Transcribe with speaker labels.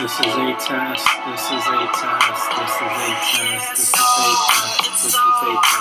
Speaker 1: This is a test. This is a test. This is a test. This is a test. This is a test.